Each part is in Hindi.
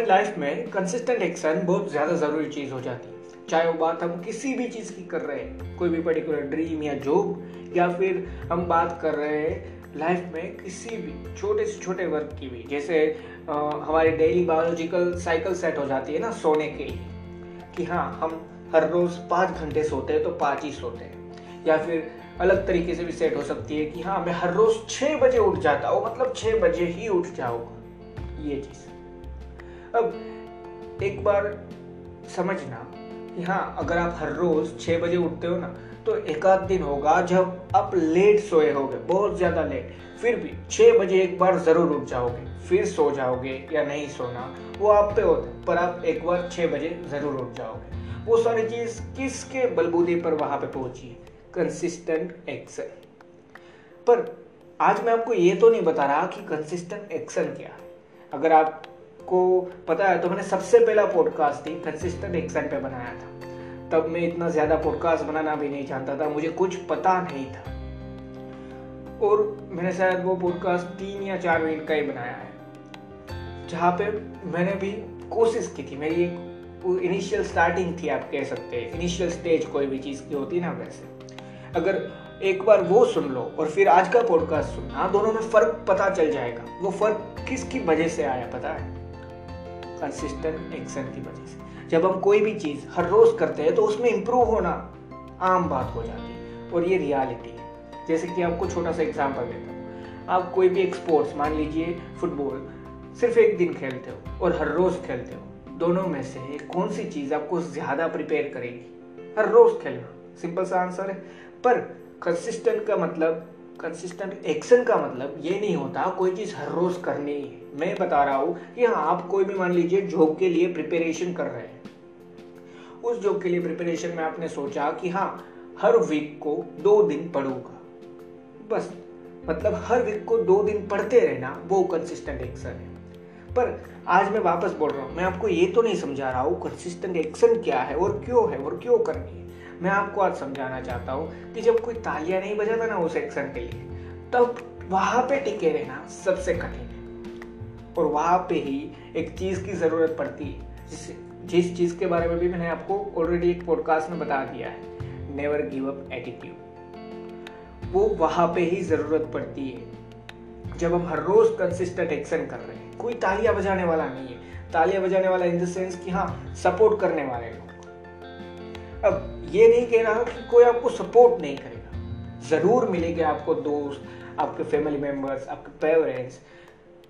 हमारी लाइफ में कंसिस्टेंट एक्शन बहुत ज़्यादा ज़रूरी चीज़ हो जाती है। चाहे वो बात हम किसी भी चीज़ की कर रहे हैं कोई भी पर्टिकुलर ड्रीम या जॉब या फिर हम बात कर रहे हैं लाइफ में किसी भी छोटे से छोटे वर्क की भी। जैसे आ, हमारी डेली बायोलॉजिकल साइकिल सेट हो जाती है ना सोने के लिए कि हाँ हम हर रोज़ पाँच घंटे सोते हैं तो पाँच ही सोते हैं। या फिर अलग तरीके से भी सेट हो सकती है कि हाँ मैं हर रोज़ छः बजे उठ जाता हूँ मतलब छः बजे ही उठ जाऊँगा। ये चीज़। अब एक बार समझना कि हाँ अगर आप हर रोज छह बजे उठते हो ना तो एक आध दिन होगा जब आप लेट सोए होगे, बहुत ज़्यादा लेट फिर भी छह बजे एक बार ज़रूर उठ जाओगे, फिर सो जाओगे या नहीं सोना, वो आप पे होता पर आप एक बार छह बजे ज़रूर उठ जाओगे। वो सारी चीज़ किसके बलबूते पर वहाँ पे पहुँची है? कंसिस्टेंट एक्शन पर आज मैं आपको ये तो नहीं बता रहा कि कंसिस्टेंट एक्शन क्या है। अगर आप को पता है तो मैंने सबसे पहला पॉडकास्ट ही कंसिस्टेंट एक्शन पे बनाया था। तब मैं इतना ज़्यादा पॉडकास्ट बनाना भी नहीं जानता था, मुझे कुछ पता नहीं था। और मैंने शायद वो पॉडकास्ट तीन या चार मिनट का ही बनाया है। जहाँ पे मैंने भी कोशिश की थी, मेरी एक इनिशियल स्टार्टिंग थी, आप कह सकते हैं। इनिशियल स्टेज कोई भी चीज़ की होती ना वैसे। अगर एक बार वो सुन लो और फिर आज का पॉडकास्ट सुनना, दोनों में फ़र्क पता चल जाएगा। वो फ़र्क किसकी वजह से आया, पता है? कंसिस्टेंट एक्शन की वजह से। जब हम कोई भी चीज़ हर रोज़ करते हैं तो उसमें इम्प्रूव होना आम बात हो जाती है और ये रियलिटी है। जैसे कि आपको छोटा सा एग्ज़ाम्पल देता हूँ। आप कोई भी एक स्पोर्ट्स मान लीजिए फुटबॉल सिर्फ़ एक दिन खेलते हो और हर रोज़ खेलते हो, दोनों में से कौन सी चीज़ आपको ज़्यादा प्रिपेयर करेगी? हर रोज़ खेलना। सिंपल सा आंसर है। पर कंसिस्टेंट का मतलब कंसिस्टेंट एक्शन का मतलब ये नहीं होता कोई चीज़ हर रोज़ करनी। है मैं बता रहा हूँ कि हाँ आप कोई भी मान लीजिए जॉब के लिए प्रिपरेशन कर रहे हैं। उस जॉब के लिए प्रिपरेशन में आपने सोचा कि हाँ हर वीक को दो दिन पढ़ूँगा। बस मतलब हर वीक को दो दिन पढ़ते रहना वो कंसिस्टेंट एक्शन है। पर आज मैं वापस बोल रहा हूँ, मैं आपको ये तो नहीं समझा रहा हूँ कंसिस्टेंट एक्शन क्या है और क्यों है और क्यों करनी है। मैं आपको आज समझाना चाहता हूँ कि जब कोई तालियाँ नहीं बजाता ना उस एक्शन के लिए, तब वहाँ पे टिके रहना सबसे कठिन है। और वहाँ पे ही एक चीज़ की ज़रूरत पड़ती है, जिस जिस चीज़ के बारे में भी मैंने आपको ऑलरेडी एक पॉडकास्ट में बता दिया है नेवर गिव अप एटीट्यूड वो वहाँ पे ही ज़रूरत पड़ती है। जब हम हर रोज कंसिस्टेंट एक्शन कर रहे हैं, कोई तालियाँ बजाने वाला नहीं है। तालियाँ बजाने वाला इन द सेंस कि हाँ सपोर्ट करने वाले लोग अब ये नहीं कह रहा कि कोई आपको सपोर्ट नहीं करेगा। ज़रूर मिलेगा आपको दोस्त, आपके फैमिली मेंबर्स आपके पेरेंट्स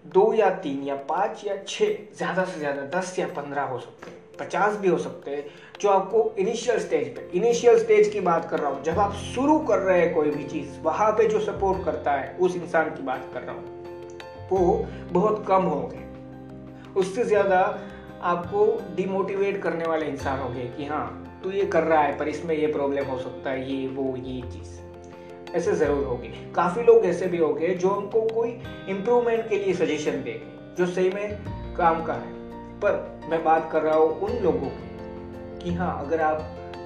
दो या तीन या पाँच या छः ज़्यादा से ज़्यादा दस या पंद्रह हो सकते हैं, पचास भी हो सकते हैं, जो आपको इनिशियल स्टेज पे इनिशियल स्टेज की बात कर रहा हूँ, जब आप शुरू कर रहे हैं कोई भी चीज़, वहाँ पे जो सपोर्ट करता है, उस इंसान की बात कर रहा हूँ, वो बहुत कम होंगे उससे ज़्यादा आपको डिमोटिवेट करने वाले इंसान होंगे कि हाँ तू ये कर रहा है, पर इसमें ये प्रॉब्लम हो सकता है, ये, वो, ये चीज़। ऐसे ज़रूर होगी। काफ़ी लोग ऐसे भी होंगे जो उनको कोई इम्प्रूवमेंट के लिए सजेशन देंगे जो सही में काम का है। पर मैं बात कर रहा हूँ उन लोगों की, कि हाँ अगर आप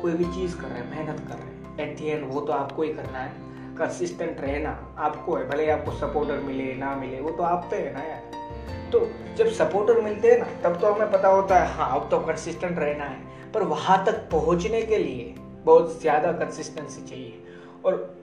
कोई भी चीज़ कर रहे हैं, मेहनत कर रहे हैं एट दी एंड वो तो आपको ही करना है। कंसिस्टेंट रहना, आपको है, भले आपको सपोर्टर मिले, ना मिले, वो तो आप पे है ना यार। तो जब सपोर्टर मिलते हैं ना, तब तो हमें पता होता है हाँ अब तो कंसिस्टेंट रहना है। पर वहाँ तक पहुँचने के लिए बहुत ज़्यादा कंसिस्टेंसी चाहिए। और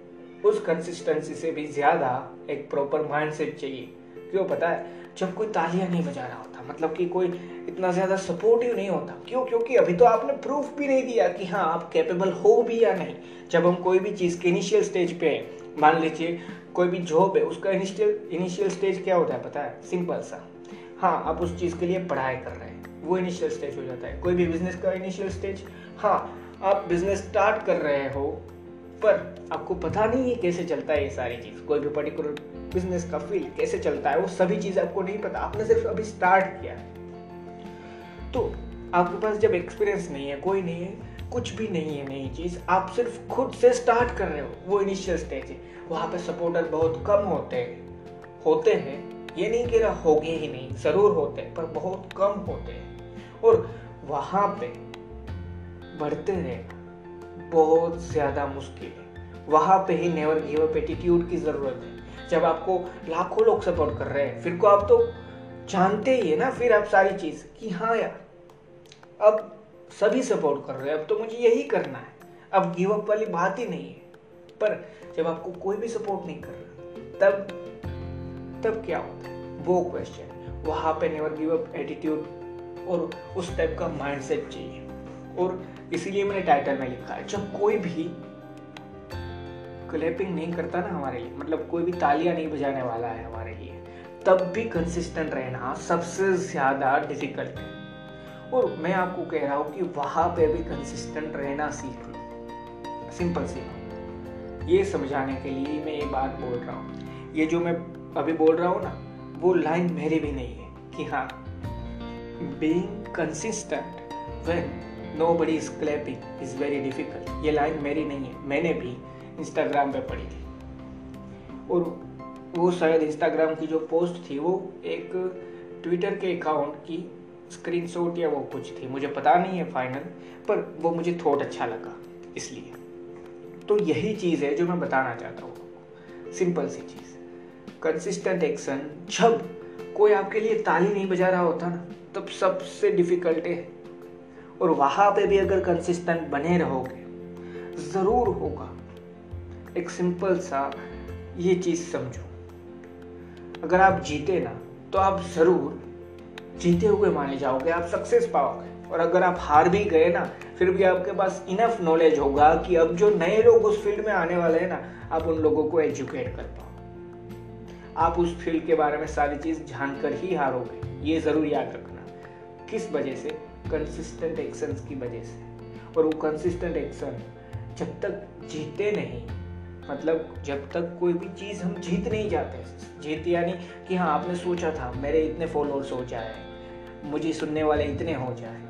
उस कंसिस्टेंसी से भी ज़्यादा एक प्रॉपर माइंडसेट चाहिए। क्यों पता है? जब कोई तालियाँ नहीं बजा रहा होता मतलब कि कोई इतना ज़्यादा सपोर्टिव नहीं होता। क्यों? क्योंकि अभी तो आपने प्रूफ भी नहीं दिया कि हाँ आप कैपेबल हो भी या नहीं। जब हम कोई भी चीज़ के इनिशियल स्टेज पे, मान लीजिए, कोई भी जॉब है, उसका इनिशियल इनिशियल स्टेज क्या होता है पता है? सिंपल सा। हाँ आप उस चीज़ के लिए पढ़ाई कर रहे हैं। वो इनिशियल स्टेज हो जाता है। कोई भी बिज़नेस का इनिशियल स्टेज हाँ आप बिज़नेस स्टार्ट कर रहे हो, पर आपको पता नहीं है कैसे चलता है ये सारी चीज़। कोई भी पर्टिकुलर बिज़नेस का फ़ील्ड कैसे चलता है, वो सभी चीज़ आपको नहीं पता। आपने सिर्फ़ अभी स्टार्ट किया है। तो आपके पास जब एक्सपीरियंस नहीं है, कोई नहीं है, कुछ भी नहीं है नई चीज़, आप सिर्फ़ खुद से स्टार्ट कर रहे हो। वो इनिशियल स्टेज है। वहाँ पे सपोर्टर बहुत कम होते हैं। होते हैं। ये नहीं कह रहा होगे ही नहीं, ज़रूर होते पर बहुत कम होते हैं। और वहाँ पे बढ़ते रहना बहुत ज़्यादा मुश्किल है। वहाँ पे ही नेवर गिव अप एटीट्यूड की ज़रूरत है। जब आपको लाखों लोग सपोर्ट कर रहे हैं, फिर को आप तो जानते ही है ना, फिर आप सारी चीज़ कि हाँ यार, अब सभी सपोर्ट कर रहे हैं, अब तो मुझे यही करना है। अब गिव अप वाली बात ही नहीं है। पर जब आपको कोई भी सपोर्ट नहीं कर रहा, तब तब क्या होता है? वो क्वेश्चन वहाँ पे नेवर गिव अप एटीट्यूड और उस टाइप का माइंडसेट चाहिए। और इसीलिए मैंने टाइटल में लिखा है। जब कोई भी क्लैपिंग नहीं करता ना हमारे लिए मतलब कोई भी तालियाँ नहीं बजाने वाला है हमारे लिए, तब भी कंसिस्टेंट रहना सबसे ज़्यादा डिफ़िकल्ट है। और मैं आपको कह रहा हूँ कि वहाँ पे भी कंसिस्टेंट रहना सीख लो। सिंपल सी ये समझाने के लिए मैं ये बात बोल रहा हूँ। ये जो मैं अभी बोल रहा हूँ ना, वो लाइन मेरी भी नहीं है कि हाँ। Being consistent when nobody is clapping is very difficult ये लाइन मेरी नहीं है, मैंने भी इंस्टाग्राम पे पढ़ी थी। और वो शायद इंस्टाग्राम की जो पोस्ट थी, वो एक ट्विटर के अकाउंट की स्क्रीनशॉट या वो कुछ थी। मुझे पता नहीं है फाइनल पर वो मुझे थोड़ा अच्छा लगा, इसलिए। तो यही चीज़ है जो मैं बताना चाहता हूँ। सिंपल सी चीज़। कंसिस्टेंट एक्शन जब कोई आपके लिए ताली नहीं बजा रहा होता ना, तब सबसे डिफ़िकल्ट है। और वहाँ पे भी अगर कंसिस्टेंट बने रहोगे, ज़रूर होगा। एक सिंपल सा ये चीज़ समझो। अगर आप जीते ना तो आप ज़रूर जीते हुए माने जाओगे, आप सक्सेस पाओगे। और अगर आप हार भी गए ना, फिर भी आपके पास इनफ नॉलेज होगा कि अब जो नए लोग उस फ़ील्ड में आने वाले हैं ना, आप उन लोगों को एजुकेट कर पाओ आप उस फ़ील्ड के बारे में सारी चीज़ जानकर ही हारोगे। ये ज़रूर याद रखना। किस वजह से? कंसिस्टेंट एक्शन की वजह से। और वो कंसिस्टेंट एक्शन जब तक जीते नहीं मतलब जब तक कोई भी चीज़ हम जीत नहीं जाते, जीत यानी कि हाँ आपने सोचा था, मेरे इतने फॉलोअर्स हो जाए, मुझे सुनने वाले इतने हो जाए।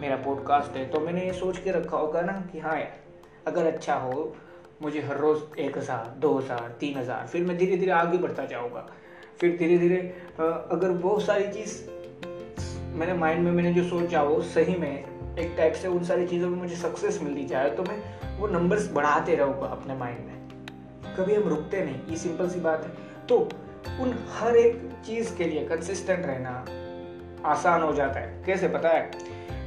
मेरा पॉडकास्ट है तो मैंने ये सोच के रखा होगा ना कि हाँ यार, अगर अच्छा हो मुझे हर रोज़ एक हज़ार, दो हज़ार, तीन हज़ार, फिर मैं धीरे धीरे आगे बढ़ता जाऊँगा। फिर धीरे धीरे अगर वो सारी चीज़ मैंने माइंड में मैंने जो सोचा वो सही में एक टाइप से उन सारी चीज़ों में मुझे सक्सेस मिलती जाए तो मैं वो नंबर्स बढ़ाते रहूँगा अपने माइंड में। कभी हम रुकते नहीं, ये सिंपल सी बात है। तो उन हर एक चीज़ के लिए कंसिस्टेंट रहना आसान हो जाता है। कैसे पता है?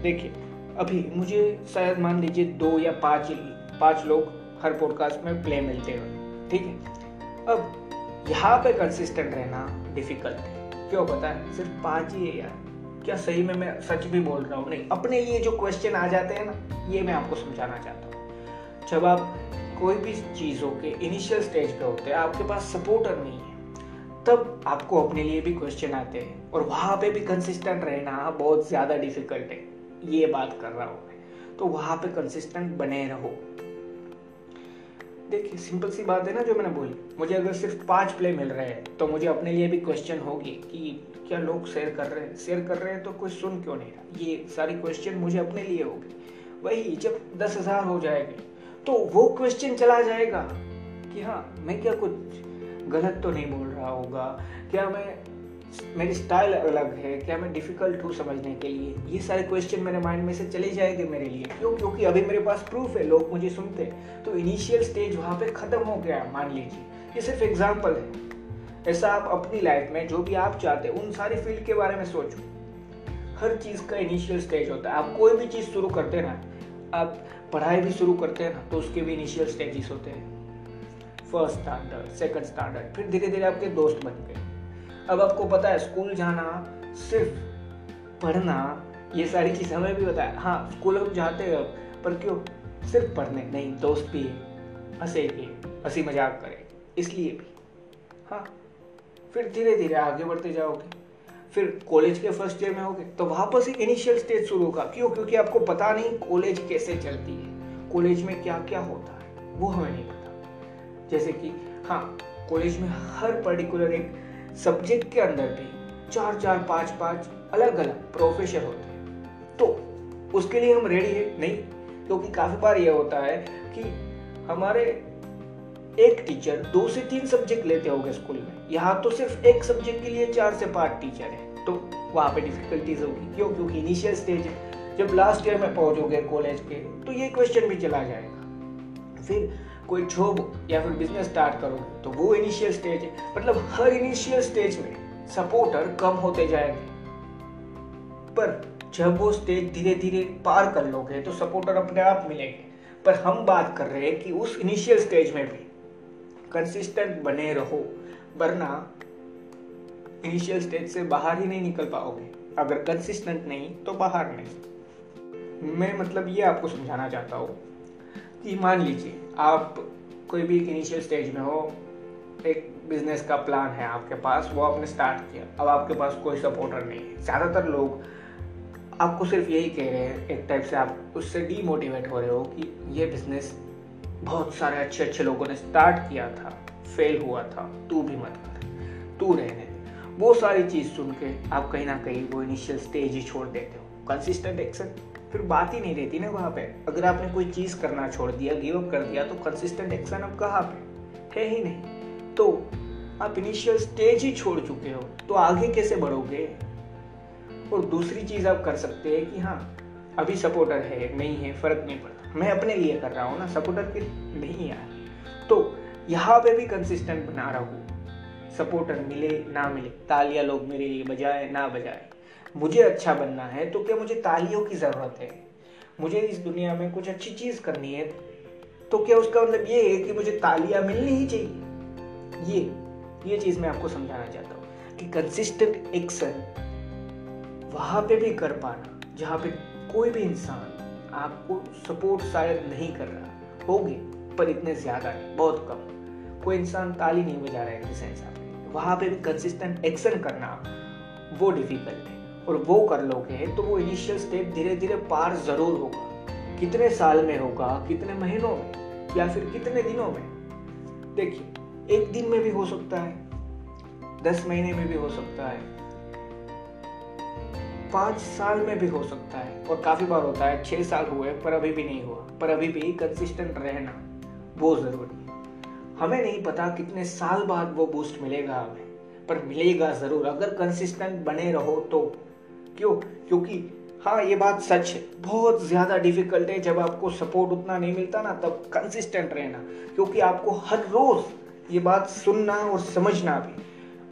देखिए, अभी मुझे शायद मान लीजिए दो या पाँच पाँच लोग हर पॉडकास्ट में प्ले मिलते हुए। ठीक है? अब यहाँ पे कंसिस्टेंट रहना डिफ़िकल्ट है। क्यों पता है? सिर्फ़ पाँच ही है यार। क्या सही में मैं सच भी बोल रहा हूँ? नहीं, अपने लिए जो क्वेश्चन आ जाते हैं ना, ये मैं आपको समझाना चाहता हूँ। जब आप कोई भी चीज़ों के इनिशियल स्टेज पे होते हैं, आपके पास सपोर्टर नहीं है, तब आपको अपने लिए भी क्वेश्चन आते हैं। और वहाँ पे भी कंसिस्टेंट रहना बहुत ज़्यादा डिफ़िकल्ट है। ये बात कर रहा हूँ मैं। तो वहाँ पे कंसिस्टेंट बने रहो। देखिए सिंपल सी बात है ना जो मैंने बोली। मुझे अगर सिर्फ़ पाँच प्ले मिल रहे हैं तो मुझे अपने लिए भी क्वेश्चन होगी कि क्या लोग शेयर कर रहे हैं? शेयर कर रहे हैं तो कोई सुन क्यों नहीं रहा? ये सारी क्वेश्चन मुझे अपने लिए होगी। वही, जब दस हज़ार हो जाएँगे तो वो क्वेश्चन चला जाएगा कि हाँ मैं क्या कुछ गलत तो नहीं बोल रहा होगा? क्या मैं मेरी स्टाइल अलग है, क्या मैं डिफ़िकल्ट हूँ समझने के लिए? ये सारे क्वेश्चन मेरे माइंड में से चले जाएँगे मेरे लिए। क्यों? क्योंकि अभी मेरे पास प्रूफ है, लोग मुझे सुनते हैं। तो इनिशियल स्टेज वहाँ पे ख़त्म हो गया, मान लीजिए। ये सिर्फ़ एग्ज़ाम्पल है। ऐसा आप अपनी लाइफ में जो भी आप चाहते हैं, उन सारी फ़ील्ड के बारे में सोचो। हर चीज़ का इनिशियल स्टेज होता है। आप कोई भी चीज़ शुरू करते हैं ना, आप पढ़ाई भी शुरू करते हैं ना तो उसके भी इनिशियल स्टेजेस होते हैं। फ़र्स्ट स्टैंडर्ड सेकंड स्टैंडर्ड फिर धीरे धीरे आपके दोस्त बन गए। अब आपको पता है स्कूल जाना, सिर्फ़ पढ़ना, ये सारी चीज़ हमें भी बताया हाँ। स्कूल हम जाते हैं अब, पर क्यों? सिर्फ़ पढ़ने, नहीं, दोस्त भी है, हंसे भी हँसी मज़ाक करें, इसलिए भी। हाँ फिर धीरे धीरे आगे बढ़ते जाओगे। फिर कॉलेज के फ़र्स्ट ईयर में होगे तो वापस एक इनिशियल स्टेज शुरू होगा। क्यों? क्योंकि आपको पता नहीं कॉलेज कैसे चलती है। कॉलेज में क्या क्या होता है, वो हमें नहीं पता। जैसे कि हाँ कॉलेज में हर पर्टिकुलर एक सब्जेक्ट के अंदर भी चार चार, पाँच पाँच अलग अलग प्रोफेसर होते हैं। तो उसके लिए हम रेडी है? नहीं। क्योंकि तो काफ़ी बार यह होता है कि हमारे एक टीचर दो से तीन सब्जेक्ट लेते होंगे स्कूल में। यहाँ तो सिर्फ़ एक सब्जेक्ट के लिए चार से पाँच टीचर है। तो वहाँ पे डिफिकल्टीज होगी। क्यों? क्योंकि इनिशियल स्टेज है। जब लास्ट ईयर में पहुंचोगे कॉलेज के तो ये क्वेश्चन भी चला जाएगा। फिर कोई जॉब या फिर बिज़नेस स्टार्ट करोगे तो वो इनिशियल स्टेज है। मतलब हर इनिशियल स्टेज में सपोर्टर कम होते जाएँगे। पर जब वो स्टेज धीरे धीरे पार कर लोगे तो सपोर्टर अपने आप मिलेंगे। पर हम बात कर रहे हैं कि उस इनिशियल स्टेज में भी कंसिस्टेंट बने रहो, वरना इनिशियल स्टेज से बाहर ही नहीं निकल पाओगे। अगर कंसिस्टेंट नहीं तो बाहर नहीं। मैं मतलब ये आपको समझाना चाहता हूँ कि मान लीजिए आप कोई भी एक इनिशियल स्टेज में हो, एक बिज़नेस का प्लान है आपके पास, वो आपने स्टार्ट किया। अब आपके पास कोई सपोर्टर नहीं है। ज़्यादातर लोग आपको सिर्फ़ यही कह रहे हैं, एक टाइप से आप उससे डीमोटिवेट हो रहे हो कि ये बिज़नेस बहुत सारे अच्छे अच्छे लोगों ने स्टार्ट किया था फेल हुआ था, तू भी मत कर, तू रहने दे। वो सारी चीज़ सुन के आप कहीं ना कहीं वो इनिशियल स्टेज ही छोड़ देते हो। कंसिस्टेंट एक्शन फिर बात ही नहीं रहती ना वहाँ पे। अगर आपने कोई चीज़ करना छोड़ दिया गिव अप कर दिया तो कंसिस्टेंट एक्शन अब कहाँ पे? है ही नहीं। तो आप इनिशियल स्टेज ही छोड़ चुके हो तो आगे कैसे बढ़ोगे? और दूसरी चीज़ आप कर सकते हैं कि हाँ अभी सपोर्टर है नहीं है फ़र्क नहीं पड़ता। मैं अपने लिए कर रहा हूँ ना सपोर्टर के नहीं यार। तो यहाँ पे भी कंसिस्टेंट बना रहा हूँ। सपोर्टर मिले ना मिले तालियाँ लोग मेरे लिए बजाए ना बजाए। मुझे अच्छा बनना है तो क्या मुझे तालियों की ज़रूरत है? मुझे इस दुनिया में कुछ अच्छी चीज़ करनी है तो क्या उसका मतलब ये है कि मुझे तालियाँ मिलनी ही चाहिए? ये ये चीज़ मैं आपको समझाना चाहता हूँ कि कंसिस्टेंट एक्शन वहाँ पे भी कर पाना, जहाँ पे कोई भी इंसान आपको सपोर्ट शायद नहीं कर रहा, होगे, पर इतने ज़्यादा नहीं, बहुत कम। कोई इंसान ताली नहीं बजा रहा है किसी हिसाब से वहाँ पे भी कंसिस्टेंट एक्शन करना वो डिफ़िकल्ट है। और वो कर लोगे तो वो इनिशियल स्टेप धीरे धीरे पार ज़रूर होगा। कितने साल में होगा, कितने महीनों में, या फिर कितने दिनों में? देखिए, एक दिन में भी हो सकता है, दस महीने में भी हो सकता है, पाँच साल में भी हो सकता है, और काफ़ी बार होता है, छह साल हुए, पर अभी भी नहीं हुआ, पर अभी भी कंसिस्टेंट रहना, वो ज़रूरी है। हमें नहीं पता कितने साल बाद वो बूस्ट मिलेगा हमें, पर मिलेगा ज़रूर। अगर कंसिस्टेंट बने रहो तो। क्यों? क्योंकि हाँ ये बात सच है। बहुत ज़्यादा डिफ़िकल्ट है जब आपको सपोर्ट उतना नहीं मिलता ना, तब कंसिस्टेंट रहना। क्योंकि आपको हर रोज़ ये बात सुनना और समझना भी।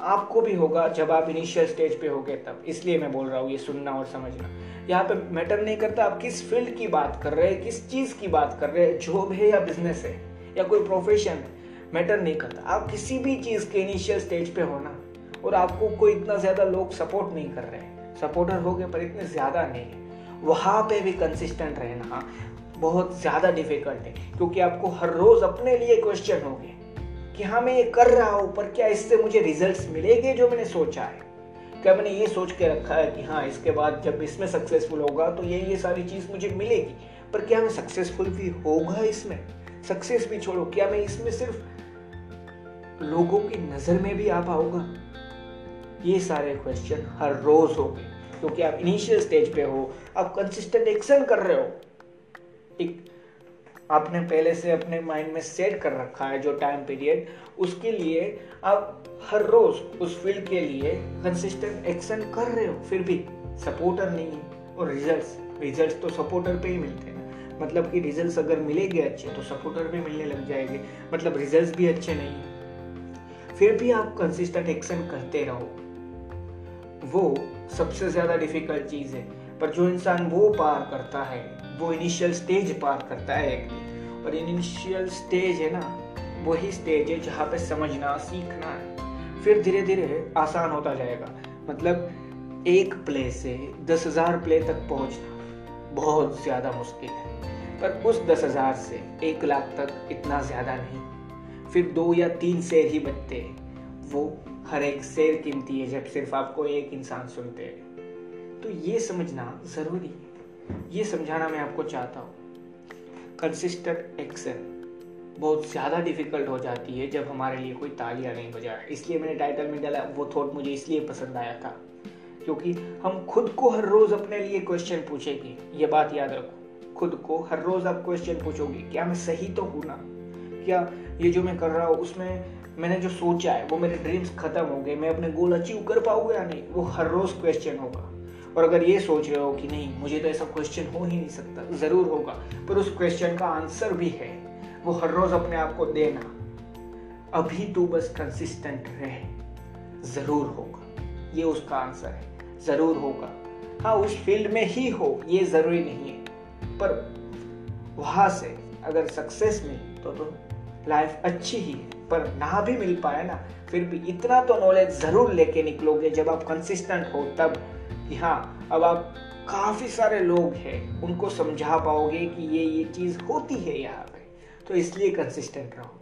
आपको भी होगा जब आप इनिशियल स्टेज पे होगे तब। इसलिए मैं बोल रहा हूँ ये सुनना और समझना। यहाँ पे मैटर नहीं करता आप किस फ़ील्ड की बात कर रहे हैं, किस चीज़ की बात कर रहे हैं जॉब है या बिज़नेस है, या कोई प्रोफेशन है। मैटर नहीं करता। आप किसी भी चीज़ के इनिशियल स्टेज पे होना और आपको कोई इतना ज़्यादा लोग सपोर्ट नहीं कर रहे हैं। सपोर्टर हो गए, पर इतने ज़्यादा नहीं है। वहाँ पे भी कंसिस्टेंट रहना बहुत ज़्यादा डिफ़िकल्ट है, क्योंकि आपको हर रोज़ अपने लिए क्वेश्चन होंगे कि हाँ मैं ये कर रहा हूँ, पर क्या इससे मुझे रिजल्ट्स मिलेंगे जो मैंने सोचा है? क्या मैंने ये सोच के रखा है कि हाँ इसके बाद जब इसमें सक्सेसफुल होगा तो ये ये सारी चीज़ मुझे मिलेगी। पर क्या मैं सक्सेसफुल भी होगा इसमें? सक्सेस भी छोड़ो, क्या मैं इसमें सिर्फ़ लोगों की नज़र में भी आ पाऊँगा? ये सारे क्वेश्चन हर रोज होंगे क्योंकि आप इनिशियल स्टेज पे हो, आप कंसिस्टेंट एक्शन कर रहे हो। एक आपने पहले से अपने माइंड में सेट कर रखा है जो टाइम पीरियड उसके लिए आप हर रोज उस फ़ील्ड के लिए कंसिस्टेंट एक्शन कर रहे हो, फिर भी सपोर्टर नहीं है। और रिजल्ट्स रिजल्ट्स तो सपोर्टर पे ही मिलते हैं। मतलब कि रिजल्ट्स अगर मिलेंगे अच्छे तो सपोर्टर भी मिलने लग जाएँगे। मतलब रिजल्ट्स भी अच्छे नहीं है। फिर भी आप कंसिस्टेंट एक्शन करते रहो। वो सबसे ज़्यादा डिफ़िकल्ट चीज़ है। पर जो इंसान वो पार करता है, वो इनिशियल स्टेज पार करता है और इनिशियल स्टेज है ना, वही स्टेज है जहाँ पे समझना, सीखना है। फिर धीरे धीरे आसान होता जाएगा। मतलब एक प्ले से दस हज़ार प्ले तक पहुँचना बहुत ज़्यादा मुश्किल है। पर उस दस हज़ार से एक लाख तक इतना ज़्यादा नहीं। फिर दो या तीन शेर ही बचते वो हर एक शेर कीमती है, जब सिर्फ़ आपको एक इंसान सुनते हैं। तो ये समझना ज़रूरी है। ये समझाना मैं आपको चाहता हूँ। कंसिस्टेंट एक्शन बहुत ज़्यादा डिफ़िकल्ट हो जाती है जब हमारे लिए कोई तालियाँ नहीं बजा इसलिए मैंने टाइटल में डाला, वो थॉट मुझे इसलिए पसंद आया था, क्योंकि हम खुद को हर रोज़ अपने लिए क्वेश्चन पूछेंगे। ये बात याद रखो, खुद को हर रोज़ आप क्वेश्चन पूछोगे, क्या मैं सही तो हूँ ना? क्या ये जो मैं कर रहा हूँ, उसमें मैंने जो सोचा है, वो मेरे ड्रीम्स खत्म हो गए, मैं अपने गोल अचीव कर पाऊँगा या नहीं, वो हर रोज़ क्वेश्चन होगा। और अगर ये सोच रहे हो कि नहीं, मुझे तो ऐसा क्वेश्चन हो ही नहीं सकता, ज़रूर होगा, पर उस क्वेश्चन का आंसर भी है, वो हर रोज अपने आप को देना। अभी तू बस कंसिस्टेंट रहे, ज़रूर होगा, ये उसका आंसर है, ज़रूर होगा। हाँ उस फ़ील्ड में ही हो, ये ज़रूरी नहीं है, पर वहाँ से अगर सक्सेस मिली तो तो लाइफ अच्छी ही है। पर ना भी मिल पाए ना, फिर भी इतना तो नॉलेज ज़रूर लेके निकलोगे जब आप कंसिस्टेंट हो तब कि हाँ अब आप काफ़ी सारे लोग हैं, उनको समझा पाओगे कि ये ये चीज़ होती है यहाँ पे। तो इसलिए कंसिस्टेंट रहो।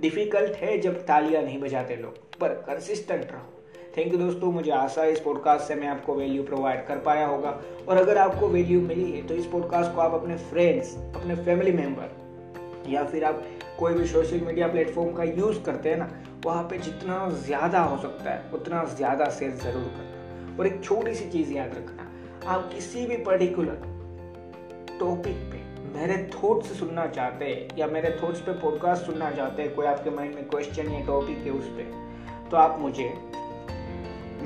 डिफ़िकल्ट है जब तालियाँ नहीं बजाते लोग, पर कंसिस्टेंट रहो। थैंक यू दोस्तों, मुझे आशा है इस पॉडकास्ट से मैं आपको वैल्यू प्रोवाइड कर पाया होगा। और अगर आपको वैल्यू मिली है तो इस पॉडकास्ट को आप अपने फ्रेंड्स अपने फैमिली मेंबर या फिर आप कोई भी सोशल मीडिया प्लेटफॉर्म का यूज़ करते हैं ना, वहाँ पे जितना ज़्यादा हो सकता है, उतना ज़्यादा शेयर ज़रूर करना। और एक छोटी सी चीज़ याद रखना, आप किसी भी पर्टिकुलर टॉपिक पे मेरे थॉट्स सुनना चाहते हैं, या मेरे थॉट्स पे पॉडकास्ट सुनना चाहते हैं, कोई आपके माइंड में क्वेश्चन या टॉपिक है उस पर तो आप मुझे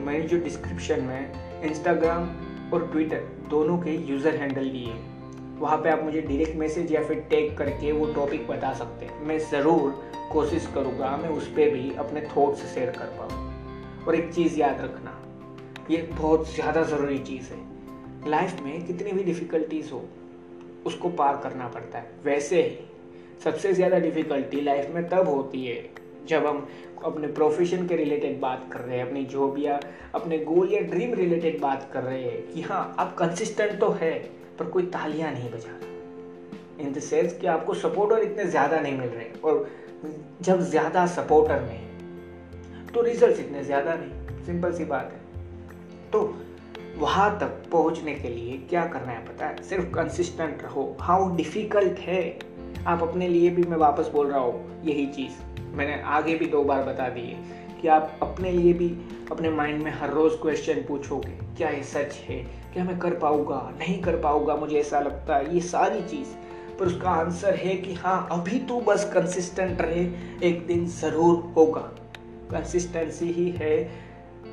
मेरी जो डिस्क्रिप्शन में इंस्टाग्राम और ट्विटर दोनों के यूज़र हैंडल दिए वहाँ पे आप मुझे डायरेक्ट मैसेज या फिर टैग करके वो टॉपिक बता सकते हैं। मैं ज़रूर कोशिश करूँगा, मैं उस पर भी अपने थॉट्स शेयर कर पाऊँ। और एक चीज़ याद रखना, ये बहुत ज़्यादा ज़रूरी चीज़ है। लाइफ में कितनी भी डिफ़िकल्टीज हो, उसको पार करना पड़ता है। वैसे ही, सबसे ज़्यादा डिफ़िकल्टी लाइफ में तब होती है, जब हम अपने प्रोफेशन के रिलेटेड बात कर रहे हैं, अपनी जॉब या अपने गोल या ड्रीम रिलेटेड बात कर रहे हैं कि हाँ आप कंसिस्टेंट तो है। पर कोई तालियाँ नहीं बजा रहा। इन द सेंस कि आपको सपोर्टर इतने ज़्यादा नहीं मिल रहे। और जब ज़्यादा सपोर्टर में तो रिज़ल्ट इतने ज़्यादा नहीं। सिंपल सी बात है। तो वहाँ तक पहुँचने के लिए क्या करना है पता है? सिर्फ़ कंसिस्टेंट रहो। हाउ डिफ़िकल्ट है? आप अपने लिए भी मैं वापस बोल रहा हूँ, यही चीज़। मैंने आगे भी दो बार बता दी है। कि आप अपने लिए भी अपने माइंड में हर रोज़ क्वेश्चन पूछोगे, क्या ये सच है? क्या मैं कर पाऊँगा? नहीं कर पाऊँगा? मुझे ऐसा लगता है, ये सारी चीज़। पर उसका आंसर है कि हाँ अभी तो बस कंसिस्टेंट रहे, एक दिन ज़रूर होगा। कंसिस्टेंसी ही है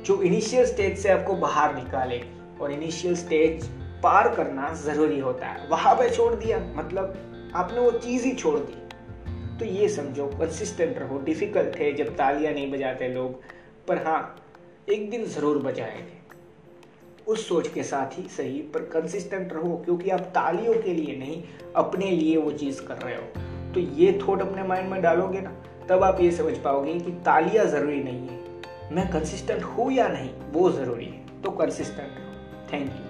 जो इनिशियल स्टेज से आपको बाहर निकाले। और इनिशियल स्टेज पार करना ज़रूरी होता है। वहाँ पे छोड़ दिया मतलब आपने वो चीज़ ही छोड़ दी। तो ये समझो कंसिस्टेंट रहो डिफ़िकल्ट है जब तालियाँ नहीं बजाते लोग, पर हाँ एक दिन ज़रूर बजाएँगे। उस सोच के साथ ही सही, पर कंसिस्टेंट रहो, क्योंकि आप तालियों के लिए नहीं, अपने लिए वो चीज़ कर रहे हो। तो ये थॉट अपने माइंड में डालोगे ना, तब आप ये समझ पाओगे कि तालियाँ ज़रूरी नहीं है। मैं कंसिस्टेंट हूँ या नहीं, वो ज़रूरी है। तो कंसिस्टेंट रहो। Thank you.